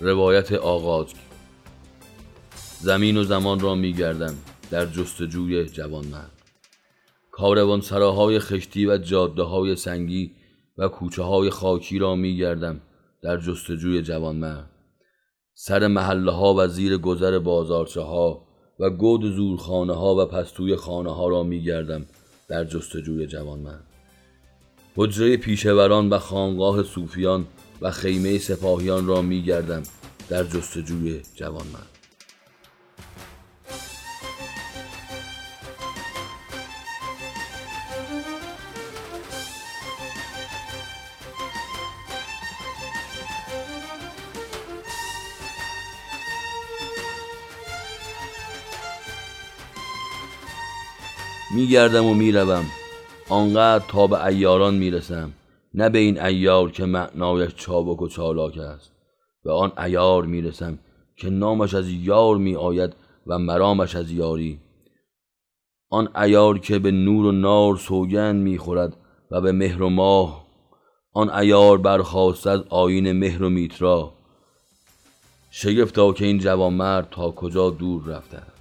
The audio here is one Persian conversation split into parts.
روایت آغاز زمین و زمان را می گردم در جستجوی جوانمرد. کاروان سراهای خشتی و جاده های سنگی و کوچه های خاکی را می گردم در جستجوی جوانمرد. سر محله ها و زیر گذر بازارچه ها و گود زورخانه ها و پستوی خانه ها را می گردم در جستجوی جوانمرد. حجره پیشوران و خانقاه صوفیان و خیمه سپاهیان را می گردم در جستجوی جوانمرد. میگردم و می‌روم آنقدر تا به ایاران می‌رسم نه به این ایار که معنایش چابک و چالاک است به آن ایار می‌رسم که نامش از یار می آید و مرامش از یاری. آن ایار که به نور و نار سوگند می‌خورد و به مهر و ماه آن ایار برخواست از آین مهر و میترا. شگفتا که این جوانمرد تا کجا دور رفته است؟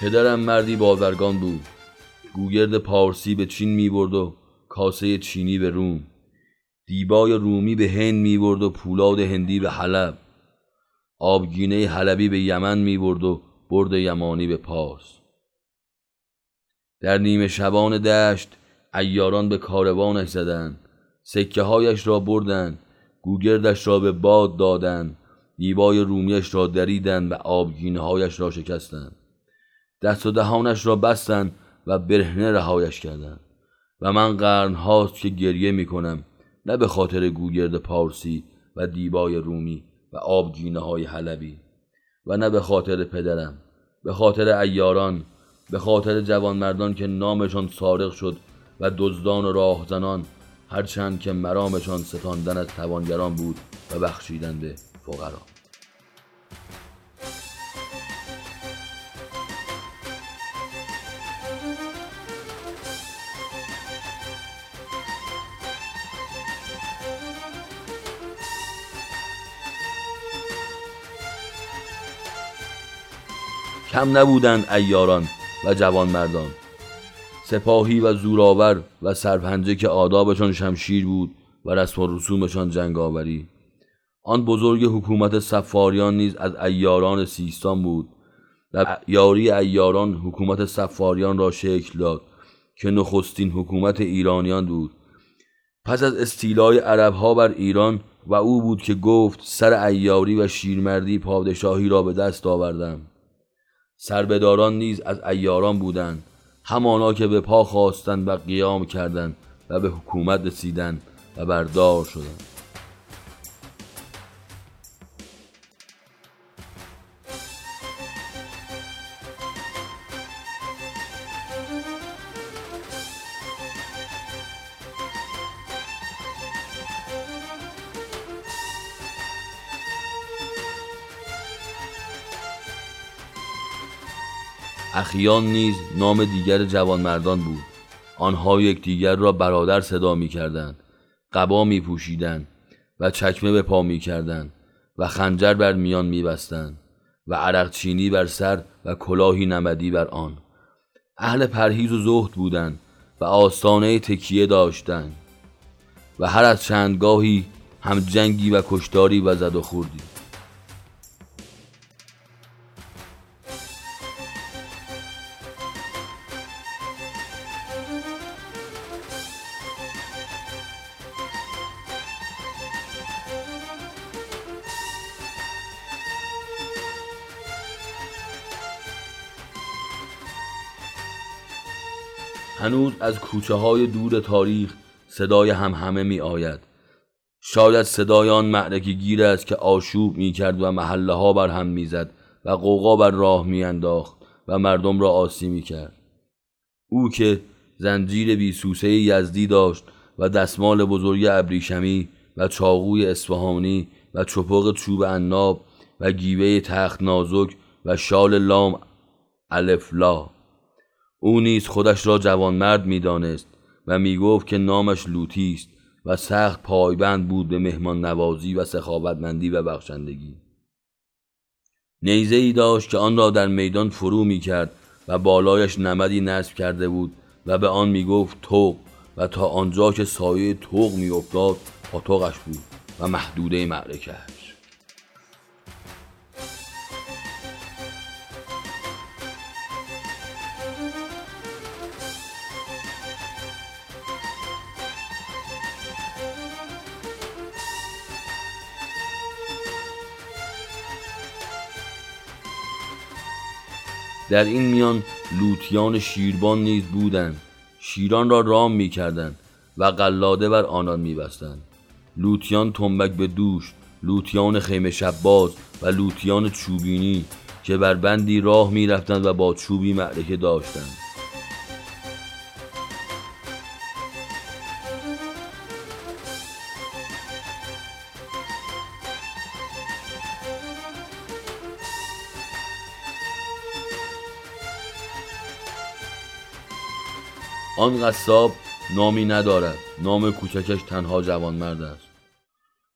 پدرم مردی بازرگان بود. گوگرد پارسی به چین می برد و کاسه چینی به روم. دیبای رومی به هند می برد و پولاد هندی به حلب. آبگینه حلبی به یمن می برد و برد یمانی به پاس در نیمه شبان دشت ایاران به کاروانش زدند. سکه هایش را بردند. گوگردش را به باد دادند. دیبای رومیش را دریدند و آبگینه هایش را شکستند. دست و دهانش را بستند و برهنه رهایش کردند و من قرن هاست که گریه می کنم نه به خاطر گوگرد پارسی و دیبای رومی و آبگینه های حلبی و نه به خاطر پدرم به خاطر ایاران به خاطر جوانمردان که نامشان سارق شد و دزدان و راهزنان هرچند که مرامشان ستاندن از توانگران بود و بخشیدن به فقرا. کم نبودند ایاران و جوانمردان. سپاهی و زورآور و سرپنجه که آدابشان شمشیر بود و رسم و رسومشان جنگاوری. آن بزرگ حکومت سفاریان نیز از ایاران سیستان بود و یاری ایاران حکومت سفاریان را شکل داد که نخستین حکومت ایرانیان بود. پس از استیلای عربها بر ایران و او بود که گفت سر ایاری و شیرمردی پادشاهی را به دست آوردم. سربداران نیز از ایاران بودند. همانا که به پا خواستند و قیام کردند و به حکومت رسیدند و بردار شدند. اخیان نیز نام دیگر جوانمردان بود. آنها یکدیگر را برادر صدا می کردند قبا می پوشیدند و چکمه به پا می کردند و خنجر بر میان می بستند و عرق چینی بر سر و کلاهی نمدی بر آن. اهل پرهیز و زهد بودند و آستانه تکیه داشتند و هر از چندگاهی هم جنگی و کشتاری و زد و خوردی. هنوز از کوچه های دور تاریخ صدای هم همه می آید شاید صدای آن معرکه گیر است که آشوب می کرد و محله ها بر هم می زد و قوقا بر راه می انداخت و مردم را آسی می کرد او که زنجیر بیسوسه یزدی داشت و دستمال بزرگ ابریشمی و چاقوی اصفهانی و چپق چوب عناب و گیوه تخت نازک و شال لام الفلا او نیز خودش را جوانمرد می‌دانست و می‌گفت که نامش لوتی است و سخت پایبند بود به مهمان نوازی و سخاوتمندی و بخشندگی. نیزه ای داشت که آن را در میدان فرو می کرد و بالایش نمدی نصب کرده بود و به آن می گفت توق و تا آنجا که سایه توق می افتاد پاتوقش بود و محدوده معرکه در این میان لوتیان شیربان نیز بودند. شیران را رام می کردند و قلاده بر آنان می بستند لوتیان تنبک به دوش لوتیان خیمه شباز و لوتیان چوبینی که بر بندی راه می رفتند و با چوبی معرکه داشتند. آن قصاب نامی ندارد. نام کوچکش تنها جوانمرد است.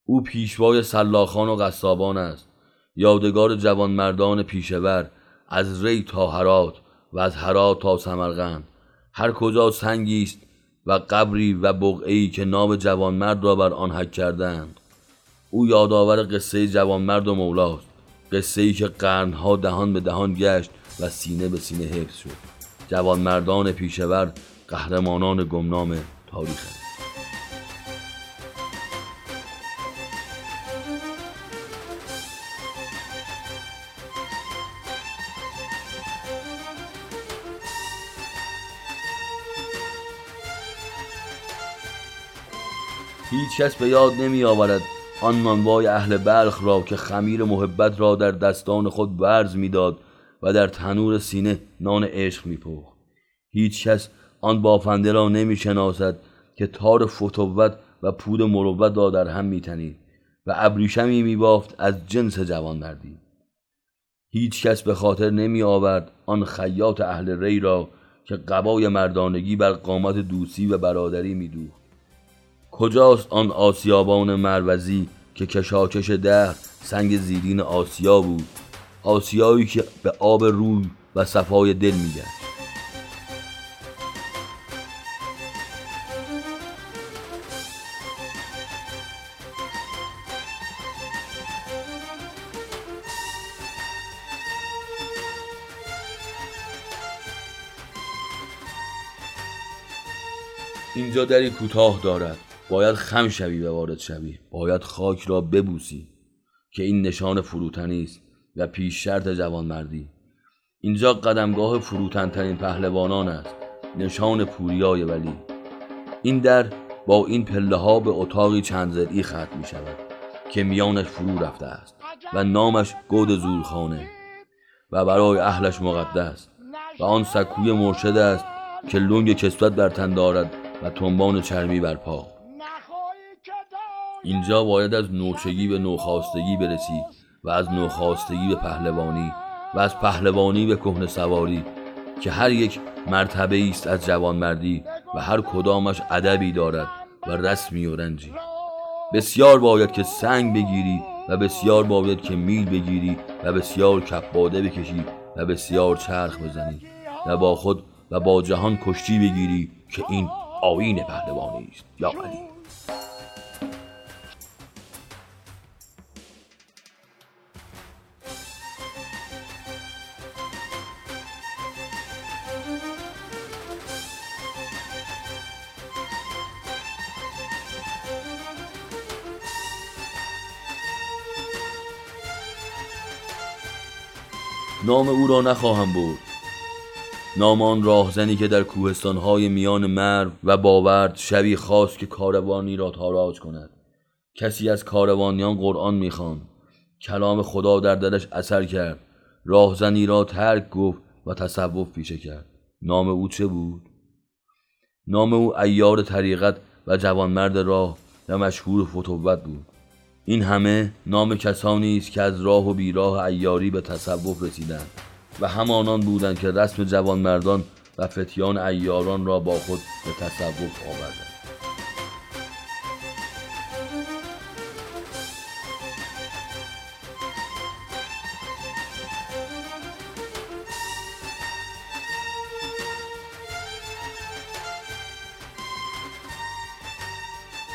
او پیشوای سلاخان و قصابان است. یادگار جوانمردان پیشور از ری تا هرات و از هرات تا سمرقند. هر کجا سنگی است و قبری و بقعی که نام جوانمرد را بر آن حک کردند. او یادآور قصه جوانمرد و مولاست. قصه ای که قرنها دهان به دهان گشت و سینه به سینه حفظ شد. جوانمردان پیشور قهرمانان گمنام تاریخ هیچ کس به یاد نمی آورد آن نانوای اهل بلخ را که خمیر محبت را در دستان خود ورز می‌داد و در تنور سینه نان عشق میپخت هیچ کس آن بافنده را نمی شناسد که تار فتوت و پود مروت را در هم میتنید و ابریشمی میبافت از جنس جوانمردی هیچ کس به خاطر نمی آورد آن خیاط اهل ری را که قبای مردانگی بر قامت دوسی و برادری میدوخت. کجاست آن آسیابان مروزی که کشاکش دهر سنگ زیرین آسیا بود؟ آسیایی که به آب روی و صفای دل میگشت. اینجا دری کوتاه دارد. باید خم شوی و وارد شوی. باید خاک را ببوسی که این نشان فروتنی است و پیش شرط جوانمردی. اینجا قدمگاه فروتنترین پهلوانان است نشان پوریای ولی. این در با این پله ها به اتاقی چند زدی ختم می شود که میانش فرو رفته است و نامش گود زورخانه و برای اهلش مقدس و آن سکوی مرشد است که لنگ کسوت بر تن دارد و تنبان چرمی بر پا. اینجا باید از نوچگی به نوخواستگی برسی و از نوخواستگی به پهلوانی و از پهلوانی به کهن سواری که هر یک مرتبه است از جوانمردی و هر کدامش ادبی دارد و رسمی و رنجی. بسیار باید که سنگ بگیری و بسیار باید که میل بگیری و بسیار کپاده بکشی و بسیار چرخ بزنی و با خود و با جهان کشتی بگیری که این آین پهلوانی است یا علی نام او را نخواهم برد نامان راهزنی که در کوهستانهای میان مرو و باورد شبی خواست که کاروانی را تاراج کند. کسی از کاروانیان قرآن می‌خواند. کلام خدا در دلش اثر کرد. راهزنی را ترک گفت و تصوف پیشه کرد. نام او چه بود؟ نام او ایار طریقت و جوانمرد راه و مشهور فتوت بود. این همه نام کسانی است که از راه و بیراه ایاری به تصوف رسیدند. و همانان بودند که رسم جوانمردان و فتیان ایاران را با خود به تصوف آوردند.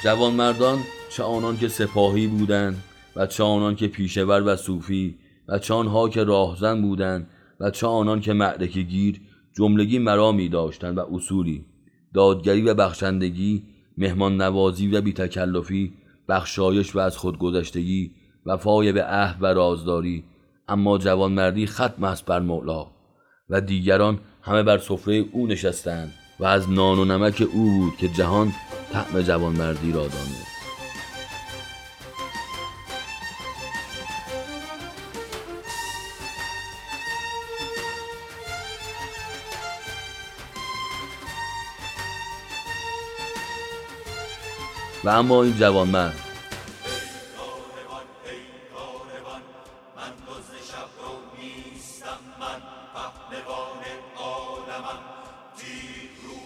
جوانمردان چه آنان که سپاهی بودند و چه آنان که پیشور و صوفی و چه آنها که راهزن بودند و چه آنان که معرکه گیر جملگی مرامی داشتند و اصولی دادگری و بخشندگی مهمان نوازی و بیتکلفی بخشایش و از خودگذشتگی وفای به عهد و رازداری اما جوانمردی ختم است بر مولا و دیگران همه بر سفره او نشستند و از نان و نمک او بود که جهان طعم جوانمردی را دانست و اما این جوانمرد.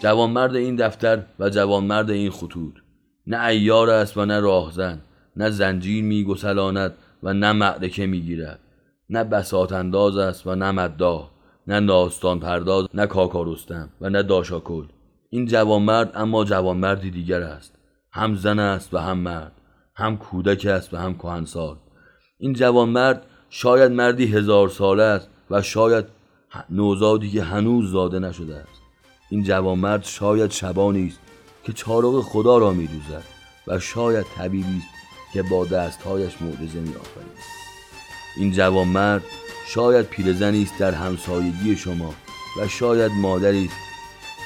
جوانمرد این دفتر و جوانمرد این خطوط نه ایار است و نه راهزن نه زنجیر میگسلاند و نه معرکه می‌گیرد. نه بساط انداز است و نه مداح نه ناستان پرداز نه کاکارستم و نه داشاکل. این جوانمرد اما جوانمردی دیگر است. هم زن است و هم مرد هم کودک است و هم کهنسال. این جوانمرد شاید مردی هزار ساله است و شاید نوزادی که هنوز زاده نشده است. این جوانمرد شاید شبانی است که چارق خدا را میدوزد و شاید طبیبی است که با دستهایش معجزه میآفرید. این جوانمرد شاید پیرزنی است در همسایگی شما و شاید مادری است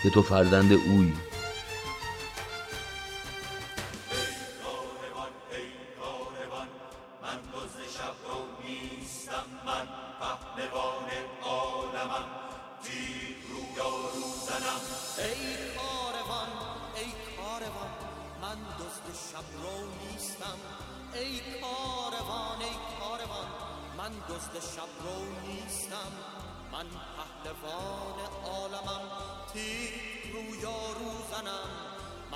که تو فرزند اویی. نیستم من پهلوان عالمم تیر رو یارو زنم ای کاروان ای کاروان من دوست شب رو نیستم ای کاروان ای کاروان من دوست شب رو نیستم من پهلوان عالمم تیر رو یارو زنم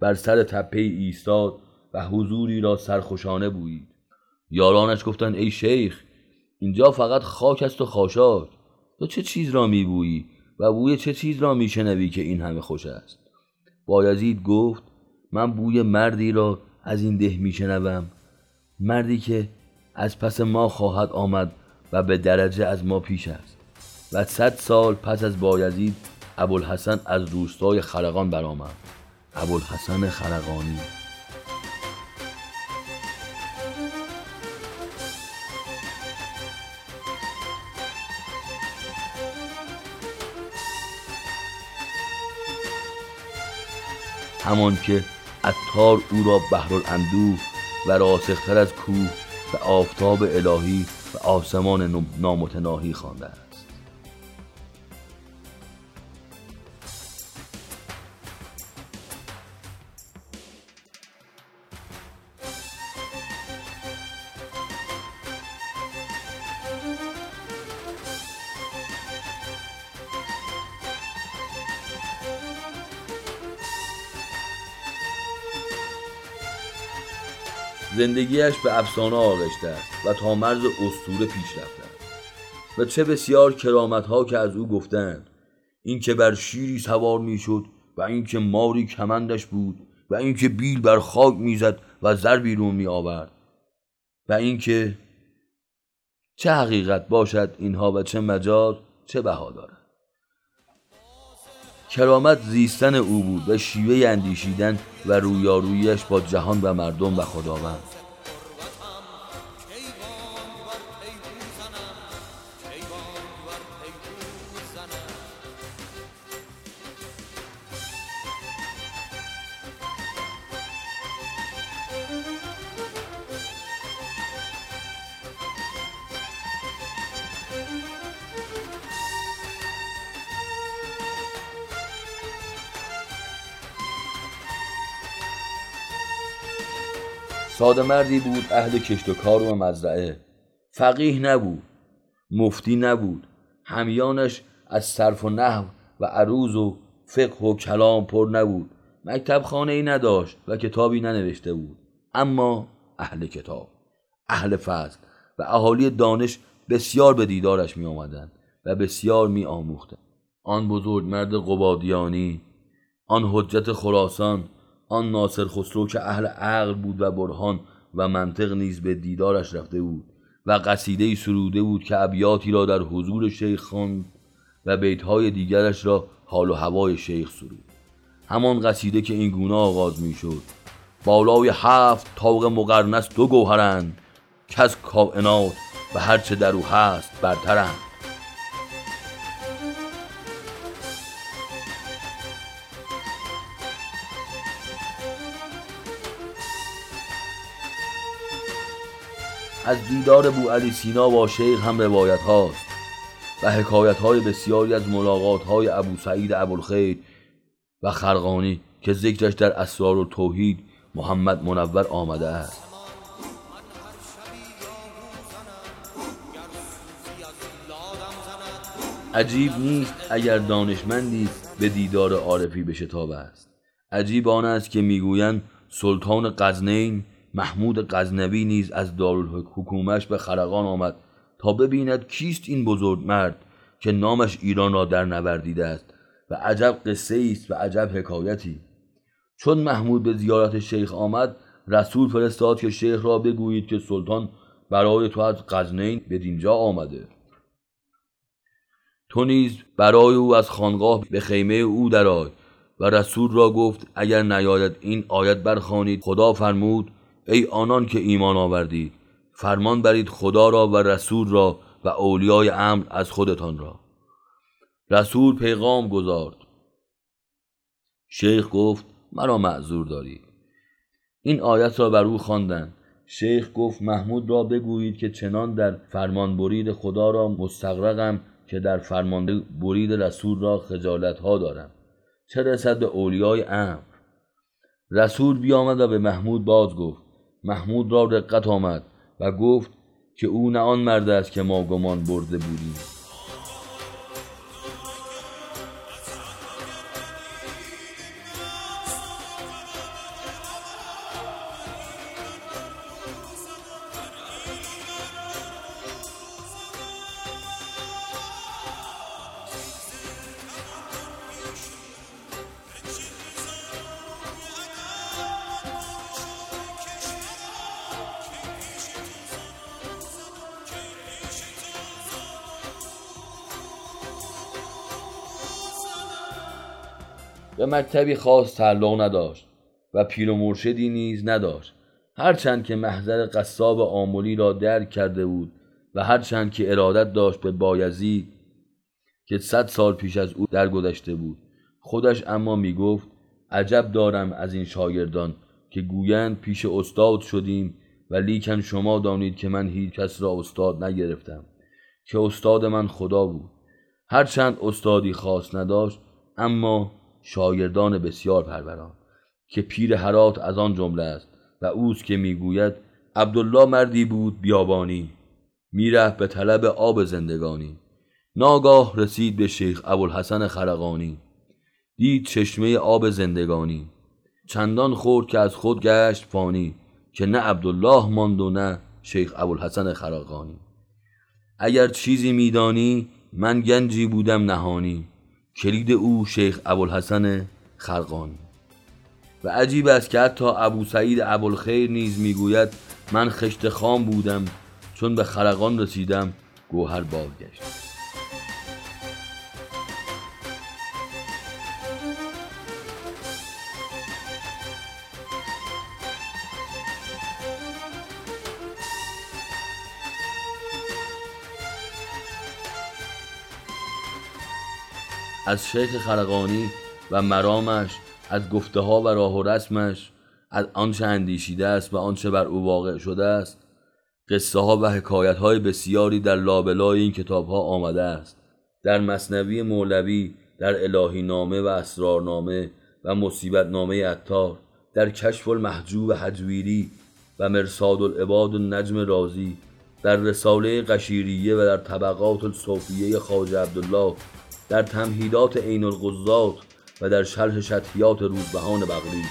بر سر تپه ایستاد و حضوری را سرخوشانه بویید. یارانش گفتند ای شیخ اینجا فقط خاک است و خاشاک. تو چه چیز را میبویی و بوی چه چیز را میشنوی که این همه خوش است؟ بایزید گفت من بوی مردی را از این ده میشنوم مردی که از پس ما خواهد آمد و به درجه از ما پیش است. و صد سال پس از بایزید ابوالحسن از روستای خرقان برآمد. ابوالحسن خرقانی. همان که عطار او را بحر و راسختر از کوه و آفتاب الهی و آسمان نامتناهی خوانده زندگیش به افسانه آغشته است و تا مرز استوره پیش رفته و چه بسیار کرامت ها که از او گفتند اینکه بر شیری سوار می‌شد و اینکه ماری کمندش بود و اینکه بیل بر خاک می‌زد و زر بیرون می آورد و اینکه چه حقیقت باشد اینها و چه مجاز چه بها دارد. کرامت زیستن او بود و شیوه اندیشیدن و رویارویش با جهان و مردم و خداوند. ساده مردی بود اهل کشت و کار و مزرعه. فقیه نبود مفتی نبود. همیانش از صرف و نحو و عروض و فقه و کلام پر نبود. مکتب خانه ای نداشت و کتابی ننوشته بود. اما اهل کتاب اهل فضل و اهالی دانش بسیار به دیدارش می آمدند و بسیار می آموختند آن بزرگ مرد قبادیانی آن حجت خراسان آن ناصر خسرو که اهل عقل بود و برهان و منطق نیز به دیدارش رفته بود و قصیده سروده بود که ابیاتی را در حضور شیخ خواند و بیتهای دیگرش را حال و هوای شیخ سرود. همان قصیده که این گونه آغاز می شد بالای هفت تاق مقرنس دو گوهرند که از کائنات و هرچه در او هست برترند. از دیدار بو علی سینا با شیخ هم روایت هاست و حکایت های بسیاری از ملاقات های ابو سعید ابوالخیر و خرقانی که ذکرش در اسرار و توحید محمد منور آمده است. عجیب نیست اگر دانشمندی به دیدار عارفی بشتاب است. عجیب آن است که می‌گویند سلطان قزنین محمود غزنوی نیز از دارالحکومش به خرقان آمد تا ببیند کیست این بزرگ مرد که نامش ایران را در نوردیده است و عجب قصه است و عجب حکایتی. چون محمود به زیارت شیخ آمد رسول فرستاد که شیخ را بگویید که سلطان برای تو از غزنین به دینجا آمده. تو نیز برای او از خانقاه به خیمه او درآی و رسول را گفت اگر نیاید این آیت برخوانید خدا فرمود ای آنان که ایمان آوردید فرمان برید خدا را و رسول را و اولیای امر از خودتان را. رسول پیغام گذارد شیخ گفت مرا معذور دارید این آیت را بر او خواندند شیخ گفت محمود را بگویید که چنان در فرمان برید خدا را مستغرقم که در فرمان برید رسول را خجالت ها دارم. چه رسد به اولیای امر؟ رسول بیامد و به محمود باز گفت محمود را رقت آمد و گفت که او نه آن مرد است که ما گمان برده بودیم. مکتبی خاص تعلق نداشت و پیر و مرشدی نیز نداشت. هرچند که محضر قصاب آمولی را درک کرده بود و هرچند که ارادت داشت به بایزی که صد سال پیش از او درگذشته بود. خودش اما می گفت عجب دارم از این شاگردان که گویند پیش استاد شدیم و لیکن شما دانید که من هیچ کس را استاد نگرفتم که استاد من خدا بود. هرچند استادی خاص نداشت اما شاگردان بسیار پروران که پیر هرات از آن جمله است و اوست که می‌گوید عبدالله مردی بود بیابانی می‌رفت به طلب آب زندگانی ناگاه رسید به شیخ ابوالحسن خرقانی دید چشمه آب زندگانی چندان خورد که از خود گشت فانی که نه عبدالله ماند و نه شیخ ابوالحسن خرقانی. اگر چیزی میدانی من گنجی بودم نهانی کلید او شیخ ابوالحسن خرقانی و عجیب است که حتی ابو سعید ابوالخیر نیز می‌گوید من خشت خام بودم چون به خرقان رسیدم گوهر بازگشت. از شیخ خرقانی و مرامش از گفته ها و راه و رسمش از آنچه اندیشیده است و آنچه بر او واقع شده است. قصه ها و حکایت های بسیاری در لابلای این کتاب ها آمده است. در مصنوی مولوی در الهی نامه و اسرارنامه و مصیبت نامه عطار در کشف المحجوب حجویری و مرساد العباد و نجم رازی در رساله قشیریه و در طبقات الصوفیه خاج عبدالله در تمهیدات عین القضات و در شرح شطحیات روزبهان بغلی.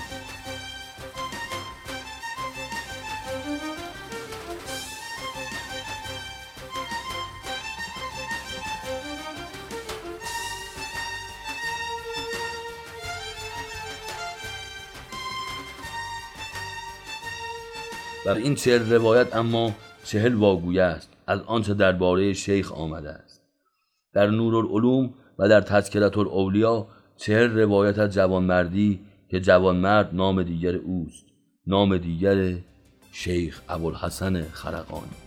و این چهل روایت اما چهل واگویه است. از آنچه درباره شیخ آمده است. در نورالعلوم و در تذکرت الاولیا چهل روایت از جوانمردی که جوانمرد نام دیگر اوست نام دیگر شیخ ابوالحسن خرقانی.